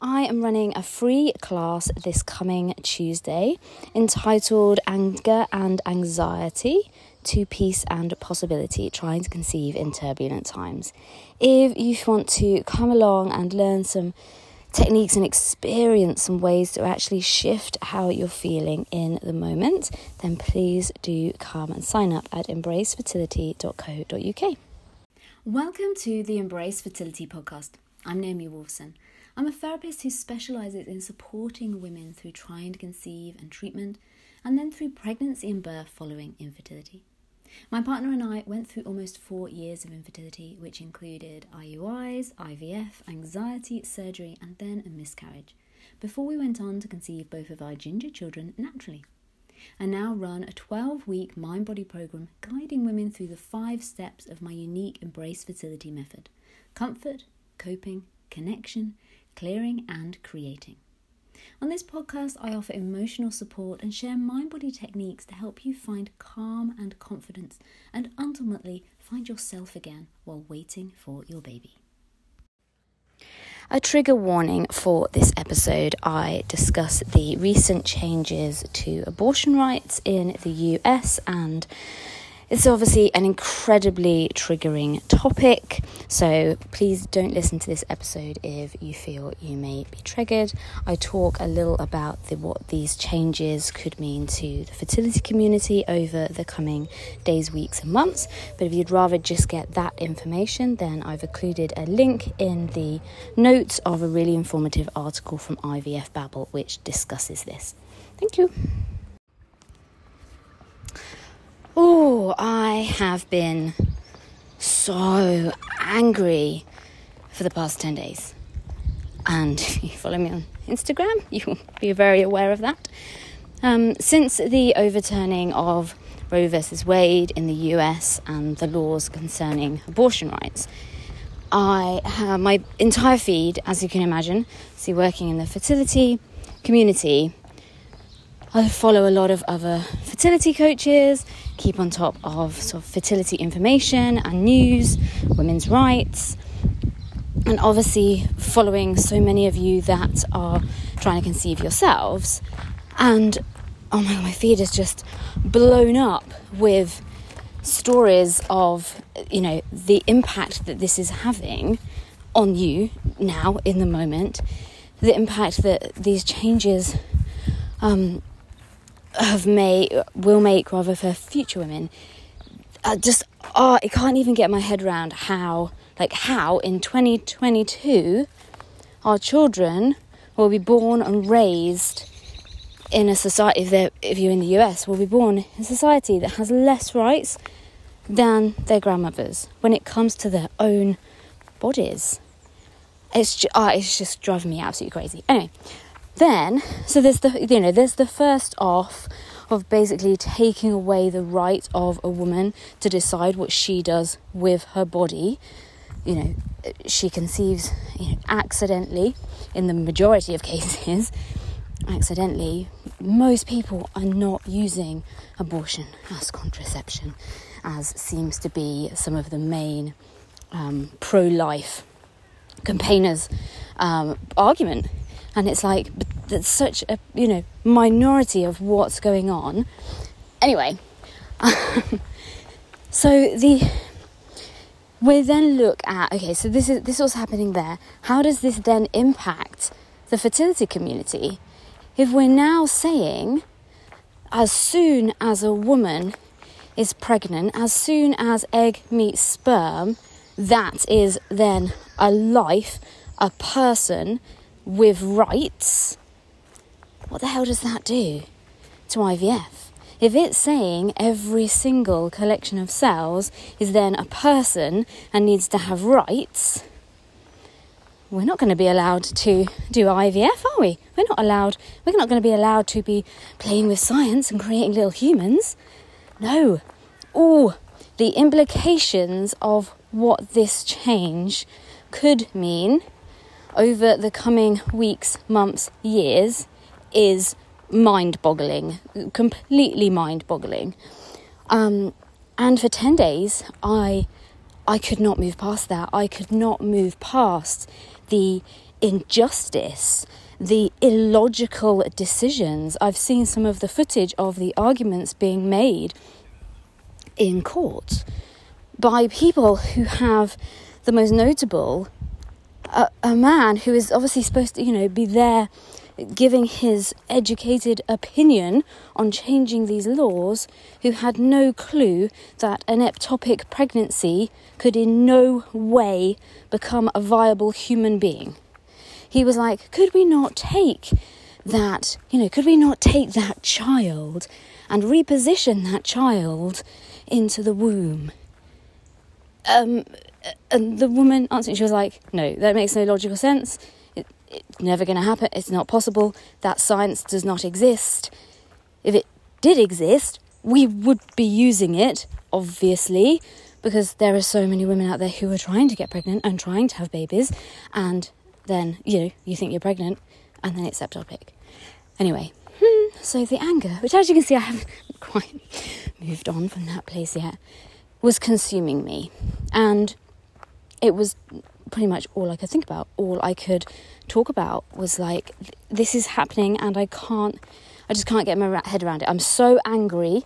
I am running a free class this coming Tuesday entitled Anger and Anxiety to Peace and Possibility Trying to Conceive in Turbulent Times. If you want to come along and learn some techniques and experience some ways to actually shift how you're feeling in the moment, then please do come and sign up at embracefertility.co.uk. Welcome to the Embrace Fertility Podcast. I'm Naomi Wolfson. I'm a therapist who specialises in supporting women through trying to conceive and treatment, and then through pregnancy and birth following infertility. My partner and I went through almost four years of infertility, which included IUIs, IVF, anxiety, surgery, and then a miscarriage, before we went on to conceive both of our ginger children naturally. I now run a 12 week mind body program guiding women through the five steps of my unique Embrace Fertility method comfort, coping, connection, clearing, and creating. On this podcast, I offer emotional support and share mind body techniques to help you find calm and confidence and ultimately find yourself again while waiting for your baby. A trigger warning for this episode I discuss the recent changes to abortion rights in the US and it's obviously an incredibly triggering topic, so please don't listen to this episode if you feel you may be triggered. I talk a little about the, what these changes could mean to the fertility community over the coming days, weeks, and months. But if you'd rather just get that information, then I've included a link in the notes of a really informative article from IVF Babble which discusses this. Thank you. Oh, I have been so angry for the past 10 days. And if you follow me on Instagram, you'll be very aware of that. Um, since the overturning of Roe versus Wade in the US and the laws concerning abortion rights, I have my entire feed, as you can imagine, see working in the fertility community. I follow a lot of other fertility coaches, keep on top of sort of fertility information and news, women's rights, and obviously following so many of you that are trying to conceive yourselves. And oh my god, my feed is just blown up with stories of you know the impact that this is having on you now in the moment, the impact that these changes um, have made will make rather for future women. I just ah, oh, I can't even get my head around how like how in 2022 our children will be born and raised in a society if, they if you're in the US will be born in a society that has less rights than their grandmothers when it comes to their own bodies. It's just, oh, ah, it's just driving me absolutely crazy. Anyway, then, so there's the you know there's the first off of basically taking away the right of a woman to decide what she does with her body. You know, she conceives you know, accidentally in the majority of cases. Accidentally, most people are not using abortion as contraception, as seems to be some of the main um, pro life campaigners' um, argument and it's like that's such a you know minority of what's going on. Anyway so the we then look at okay so this is this was happening there. How does this then impact the fertility community? If we're now saying as soon as a woman is pregnant as soon as egg meets sperm that is then a life a person with rights, what the hell does that do to IVF? If it's saying every single collection of cells is then a person and needs to have rights, we're not going to be allowed to do IVF, are we? We're not allowed, we're not going to be allowed to be playing with science and creating little humans. No. Oh, the implications of what this change could mean over the coming weeks, months, years is mind boggling, completely mind boggling. Um, and for 10 days, I, I could not move past that. I could not move past the injustice, the illogical decisions. I've seen some of the footage of the arguments being made in court by people who have the most notable a, a man who is obviously supposed to, you know, be there giving his educated opinion on changing these laws, who had no clue that an ectopic pregnancy could in no way become a viable human being. He was like, could we not take that, you know, could we not take that child and reposition that child into the womb? Um, and the woman answered, she was like, no, that makes no logical sense. It, it's never going to happen. It's not possible. That science does not exist. If it did exist, we would be using it, obviously, because there are so many women out there who are trying to get pregnant and trying to have babies, and then, you know, you think you're pregnant, and then it's ectopic. Anyway, hmm, so the anger, which as you can see, I haven't quite moved on from that place yet, was consuming me. And it was pretty much all I could think about. All I could talk about was like, this is happening and I can't, I just can't get my head around it. I'm so angry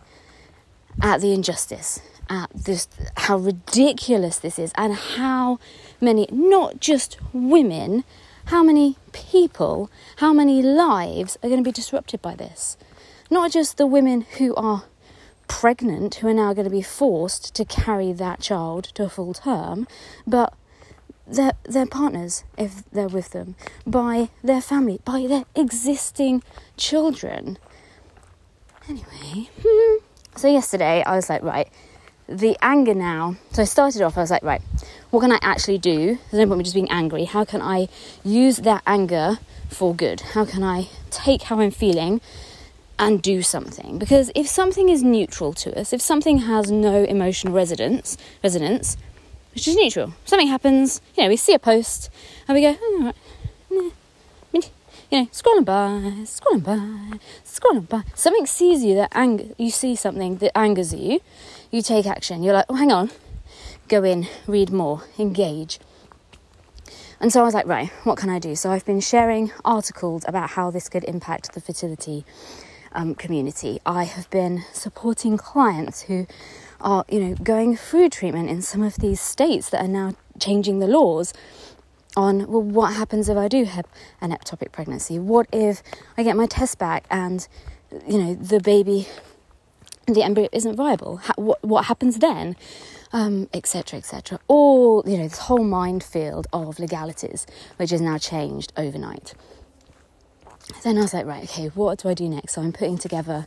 at the injustice, at this, how ridiculous this is, and how many, not just women, how many people, how many lives are going to be disrupted by this. Not just the women who are pregnant who are now going to be forced to carry that child to a full term, but their their partners if they're with them, by their family, by their existing children. Anyway, so yesterday I was like, right, the anger now. So I started off, I was like, right, what can I actually do? There's no point me just being angry. How can I use that anger for good? How can I take how I'm feeling and do something. Because if something is neutral to us, if something has no emotional resonance, resonance, which is neutral, something happens, you know, we see a post and we go, oh, you know, scrolling by, scrolling by, scrolling by. Something sees you that anger, you see something that angers you, you take action. You're like, oh, hang on, go in, read more, engage. And so I was like, right, what can I do? So I've been sharing articles about how this could impact the fertility um, community. I have been supporting clients who are, you know, going through treatment in some of these states that are now changing the laws on well, what happens if I do have an ectopic pregnancy? What if I get my test back and, you know, the baby, the embryo isn't viable? Ha- what, what happens then? Etc. Um, etc. Et All you know, this whole minefield of legalities, which is now changed overnight then I was like, right, okay, what do I do next? So I'm putting together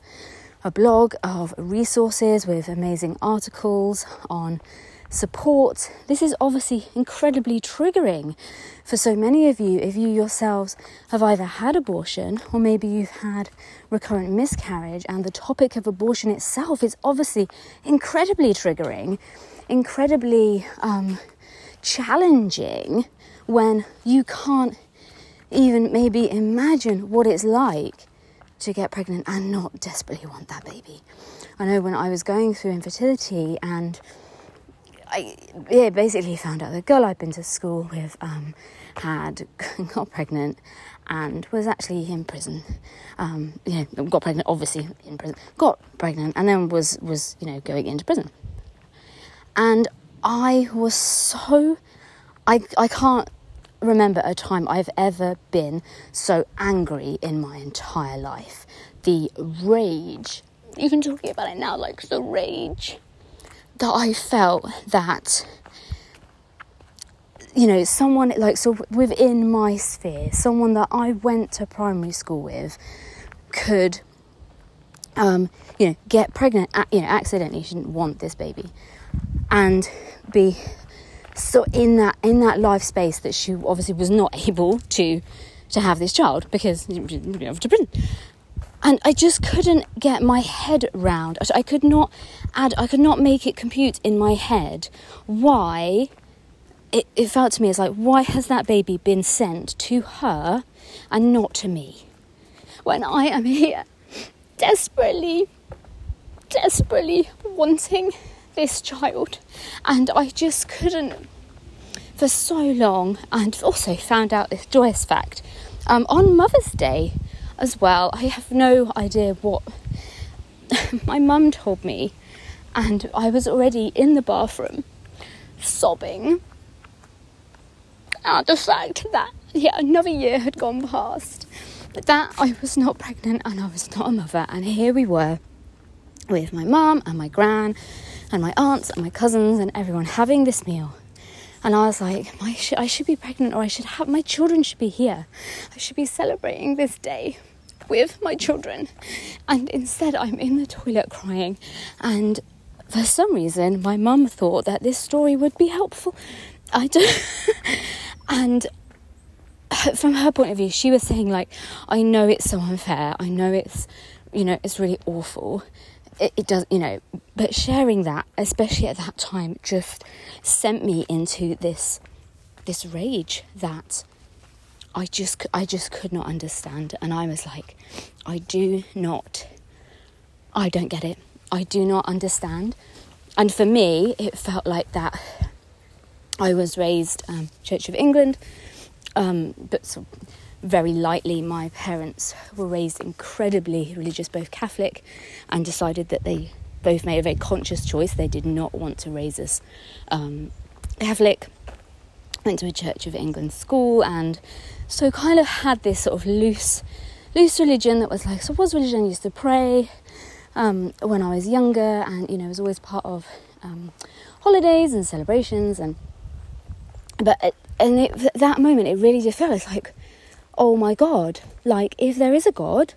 a blog of resources with amazing articles on support. This is obviously incredibly triggering for so many of you if you yourselves have either had abortion or maybe you've had recurrent miscarriage, and the topic of abortion itself is obviously incredibly triggering, incredibly um, challenging when you can't even maybe imagine what it's like to get pregnant and not desperately want that baby. I know when I was going through infertility and I yeah, basically found out the girl I'd been to school with um, had got pregnant and was actually in prison. Um, got pregnant obviously in prison, got pregnant and then was was you know going into prison. And I was so I I can't remember a time I've ever been so angry in my entire life. The rage, even talking about it now, like the rage that I felt that, you know, someone like, so within my sphere, someone that I went to primary school with could, um, you know, get pregnant, you know, accidentally, she didn't want this baby, and be so in that in that life space that she obviously was not able to to have this child because. And I just couldn't get my head round. I could not add. I could not make it compute in my head why. It, it felt to me as like why has that baby been sent to her and not to me when I am here desperately, desperately wanting this child, and I just couldn't for so long and also found out this joyous fact um, on Mother's Day as well. I have no idea what my mum told me, and I was already in the bathroom sobbing at the fact that yeah, another year had gone past, but that I was not pregnant and I was not a mother, and here we were with my mum and my gran and my aunts and my cousins and everyone having this meal. And I was like, my, I should be pregnant or I should have, my children should be here. I should be celebrating this day with my children. And instead, I'm in the toilet crying. And for some reason, my mum thought that this story would be helpful. I don't. and from her point of view, she was saying, like, I know it's so unfair. I know it's, you know, it's really awful it, it does, you know, but sharing that, especially at that time, just sent me into this this rage that I just I just could not understand, and I was like, I do not, I don't get it. I do not understand, and for me, it felt like that. I was raised um, Church of England, um, but so very lightly. My parents were raised incredibly religious, both Catholic, and decided that they both made a very conscious choice. They did not want to raise us um, Catholic. Went to a Church of England school, and so kind of had this sort of loose, loose religion that was like. So was religion. I used to pray um, when I was younger, and you know, it was always part of um, holidays and celebrations, and but and it, that moment, it really just felt like oh my God, like if there is a God,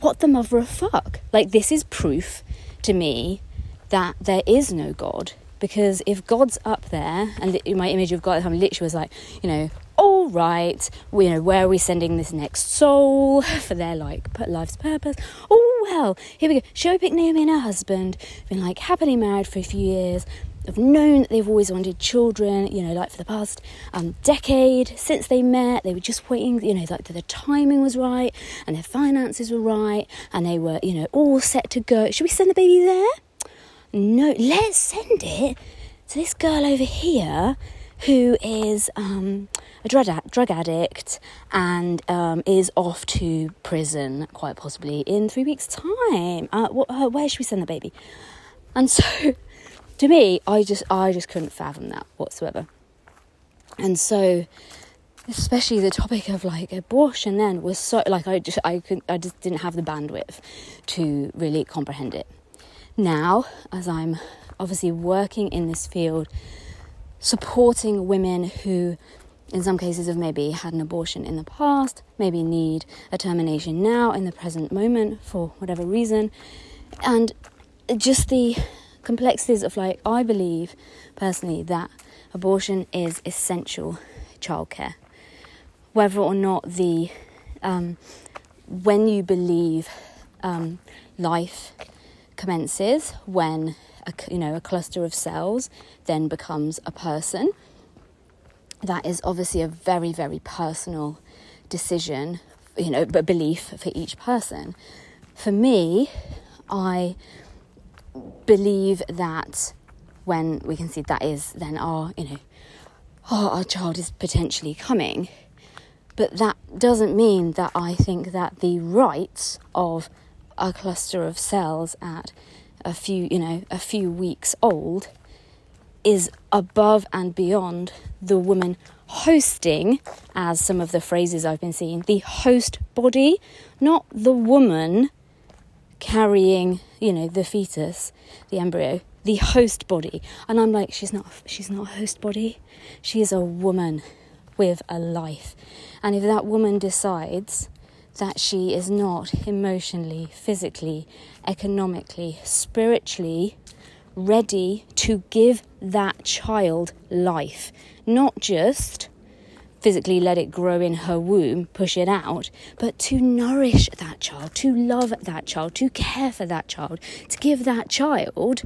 what the mother of fuck? Like this is proof to me that there is no God. Because if God's up there, and my image of God time literally was like, you know, all right, you know, where are we sending this next soul for their like life's purpose? Oh well, here we go. Shall we pick Naomi and her husband? Been like happily married for a few years have known that they've always wanted children, you know, like for the past um, decade since they met. They were just waiting, you know, like the timing was right and their finances were right and they were, you know, all set to go. Should we send the baby there? No, let's send it to this girl over here who is um, a drug, drug addict and um, is off to prison, quite possibly in three weeks' time. Uh, uh, where should we send the baby? And so to me, I just I just couldn't fathom that whatsoever. And so, especially the topic of like abortion then was so like I just I could I just didn't have the bandwidth to really comprehend it. Now, as I'm obviously working in this field, supporting women who in some cases have maybe had an abortion in the past, maybe need a termination now in the present moment for whatever reason, and just the complexities of like, I believe personally that abortion is essential childcare. Whether or not the, um, when you believe um, life commences, when a, you know a cluster of cells then becomes a person, that is obviously a very very personal decision, you know, but belief for each person. For me, I believe that when we can see that is then our, you know, oh, our child is potentially coming. But that doesn't mean that I think that the rights of a cluster of cells at a few, you know, a few weeks old is above and beyond the woman hosting, as some of the phrases I've been seeing, the host body, not the woman carrying, you know, the fetus, the embryo, the host body. And I'm like, she's not she's not a host body. She is a woman with a life. And if that woman decides that she is not emotionally, physically, economically, spiritually ready to give that child life, not just physically let it grow in her womb, push it out, but to nourish that child, to love that child, to care for that child, to give that child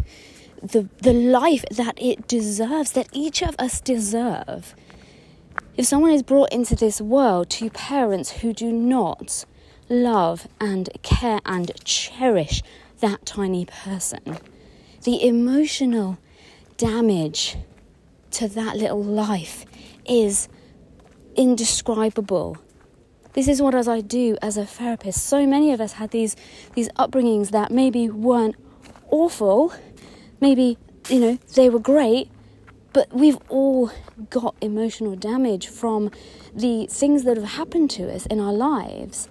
the, the life that it deserves, that each of us deserve. If someone is brought into this world to parents who do not love and care and cherish that tiny person, the emotional damage to that little life is indescribable. This is what as I do as a therapist. So many of us had these these upbringings that maybe weren't awful, maybe you know they were great, but we've all got emotional damage from the things that have happened to us in our lives.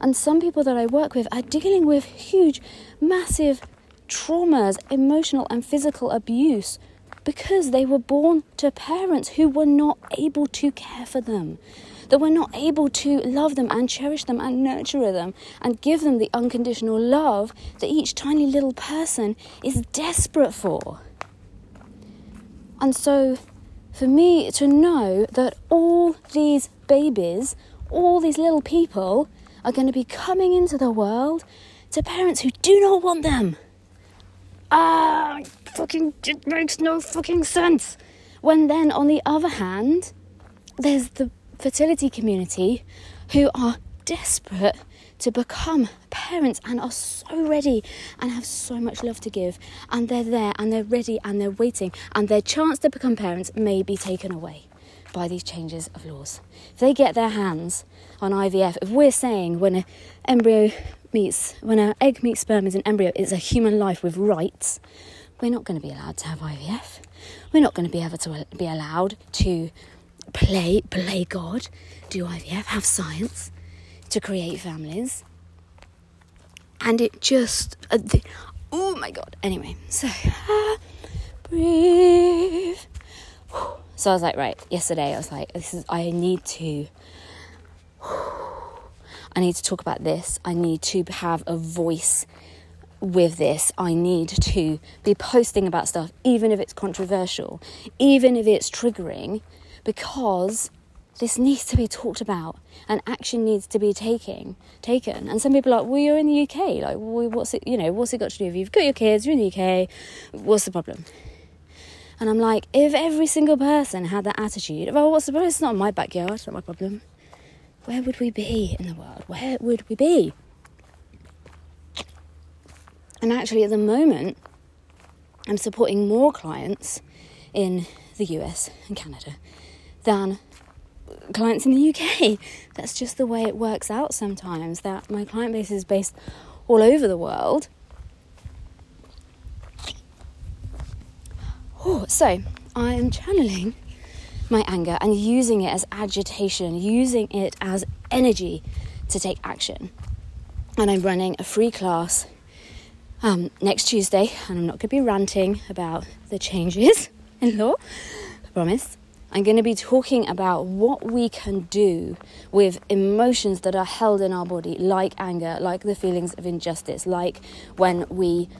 And some people that I work with are dealing with huge, massive traumas, emotional and physical abuse because they were born to parents who were not able to care for them, that were not able to love them and cherish them and nurture them and give them the unconditional love that each tiny little person is desperate for. And so, for me to know that all these babies, all these little people are going to be coming into the world to parents who do not want them ah, fucking, it makes no fucking sense. When then, on the other hand, there's the fertility community who are desperate to become parents and are so ready and have so much love to give and they're there and they're ready and they're waiting and their chance to become parents may be taken away by these changes of laws. If they get their hands on IVF, if we're saying when an embryo meets, when an egg meets sperm is an embryo, it's a human life with rights, we're not going to be allowed to have IVF. We're not going to be able to be allowed to play, play God, do IVF, have science, to create families. And it just, uh, the, oh my God. Anyway, so uh, breathe. So I was like, right, yesterday I was like, this is, I need to I need to talk about this. I need to have a voice with this. I need to be posting about stuff, even if it's controversial, even if it's triggering, because this needs to be talked about and action needs to be taking taken. And some people are like, well, you're in the UK. Like, well, what's it? You know, what's it got to do? If you've got your kids, you're in the UK. What's the problem? And I'm like, if every single person had that attitude, well, oh, what's the problem? It's not my backyard. It's not my problem where would we be in the world? Where would we be? And actually, at the moment, I'm supporting more clients in the US and Canada than clients in the UK. That's just the way it works out sometimes, that my client base is based all over the world. Oh, so I am channeling my anger and using it as agitation, using it as energy to take action. And I'm running a free class um, next Tuesday, and I'm not going to be ranting about the changes in law, I promise. I'm going to be talking about what we can do with emotions that are held in our body, like anger, like the feelings of injustice, like when we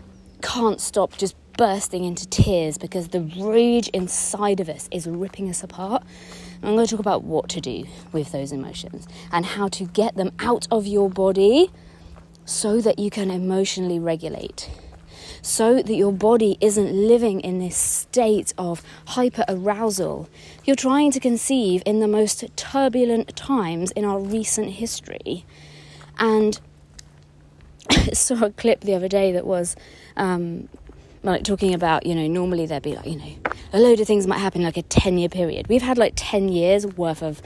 can't stop just bursting into tears because the rage inside of us is ripping us apart. I'm going to talk about what to do with those emotions and how to get them out of your body so that you can emotionally regulate. So that your body isn't living in this state of hyper arousal. You're trying to conceive in the most turbulent times in our recent history. And I saw a clip the other day that was um, like talking about, you know, normally there'd be like, you know, a load of things might happen like a 10 year period. We've had like 10 years worth of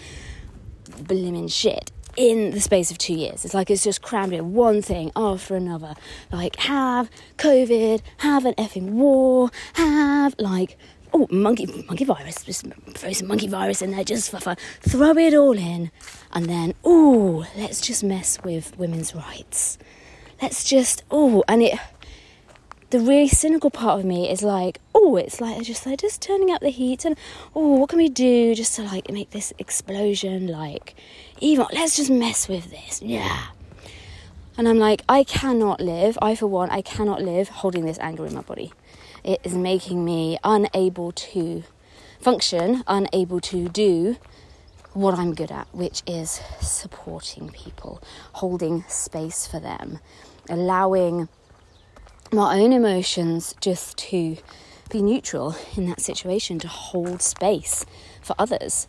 blimmin' shit in the space of two years. It's like it's just crammed in one thing after another. Like, have COVID, have an effing war, have like, oh, monkey, monkey virus, just throw some monkey virus in there just for fun. Throw it all in. And then, oh, let's just mess with women's rights. Let's just, oh, and it the really cynical part of me is like, oh, it's like just like just turning up the heat and oh, what can we do just to like make this explosion like even let's just mess with this. Yeah. And I'm like, I cannot live, I for one, I cannot live holding this anger in my body. It is making me unable to function, unable to do what I'm good at, which is supporting people, holding space for them, allowing my own emotions just to be neutral in that situation, to hold space for others.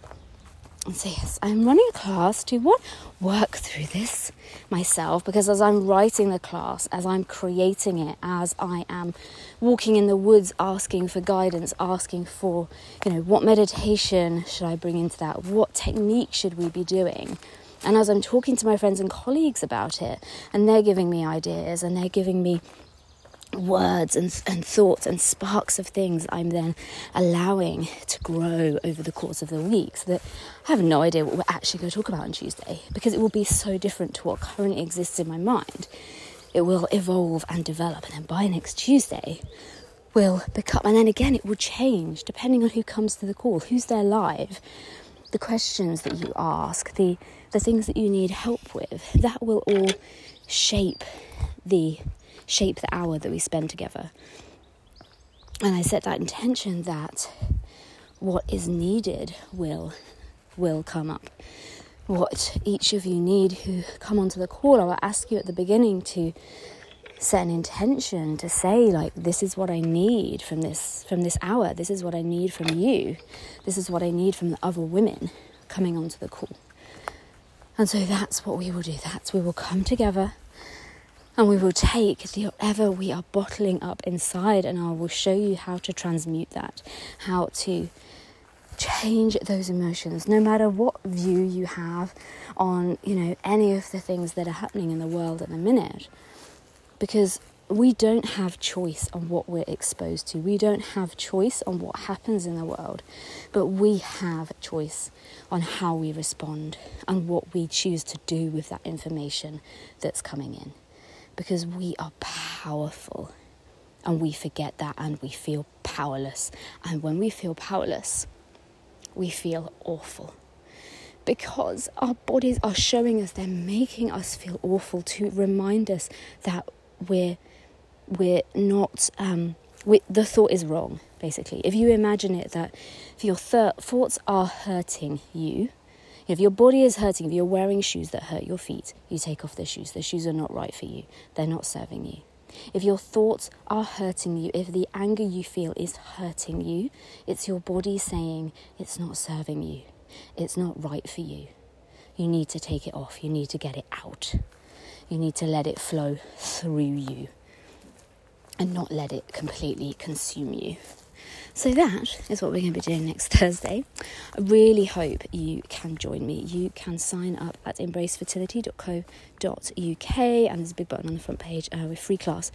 So yes, I'm running a class to what work through this myself because as I'm writing the class, as I'm creating it, as I am walking in the woods asking for guidance, asking for, you know, what meditation should I bring into that? What technique should we be doing? And as I'm talking to my friends and colleagues about it, and they're giving me ideas and they're giving me words and, and thoughts and sparks of things I'm then allowing to grow over the course of the week so that I have no idea what we're actually going to talk about on Tuesday because it will be so different to what currently exists in my mind. It will evolve and develop, and then by next Tuesday, will become, and then again, it will change depending on who comes to the call, who's there live, the questions that you ask, the, the things that you need help with. That will all shape the shape the hour that we spend together. And I set that intention that what is needed will will come up. What each of you need who come onto the call, I will ask you at the beginning to set an intention to say like this is what I need from this from this hour. This is what I need from you. This is what I need from the other women coming onto the call. And so that's what we will do. That's we will come together and we will take whatever we are bottling up inside, and I will show you how to transmute that, how to change those emotions, no matter what view you have on, you know, any of the things that are happening in the world at the minute. Because we don't have choice on what we're exposed to. We don't have choice on what happens in the world, but we have choice on how we respond and what we choose to do with that information that's coming in because we are powerful and we forget that and we feel powerless. And when we feel powerless, we feel awful because our bodies are showing us, they're making us feel awful to remind us that we're, we're not, um, we, the thought is wrong, basically. If you imagine it that if your th- thoughts are hurting you, if your body is hurting, if you're wearing shoes that hurt your feet, you take off the shoes. The shoes are not right for you, they're not serving you. If your thoughts are hurting you, if the anger you feel is hurting you, it's your body saying it's not serving you, it's not right for you. You need to take it off, you need to get it out, you need to let it flow through you and not let it completely consume you. So that is what we're going to be doing next Thursday. I really hope you can join me. You can sign up at embracefertility.co.uk and there's a big button on the front page uh, with free class.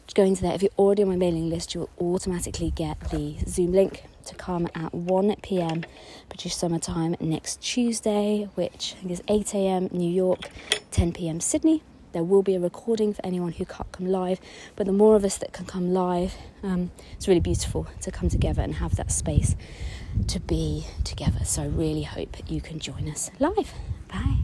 Just go into there. If you're already on my mailing list, you will automatically get the Zoom link to come at 1 pm British summer time next Tuesday, which I think is 8 am New York, 10 pm Sydney. There will be a recording for anyone who can't come live, but the more of us that can come live, um, it's really beautiful to come together and have that space to be together. So I really hope you can join us live. Bye.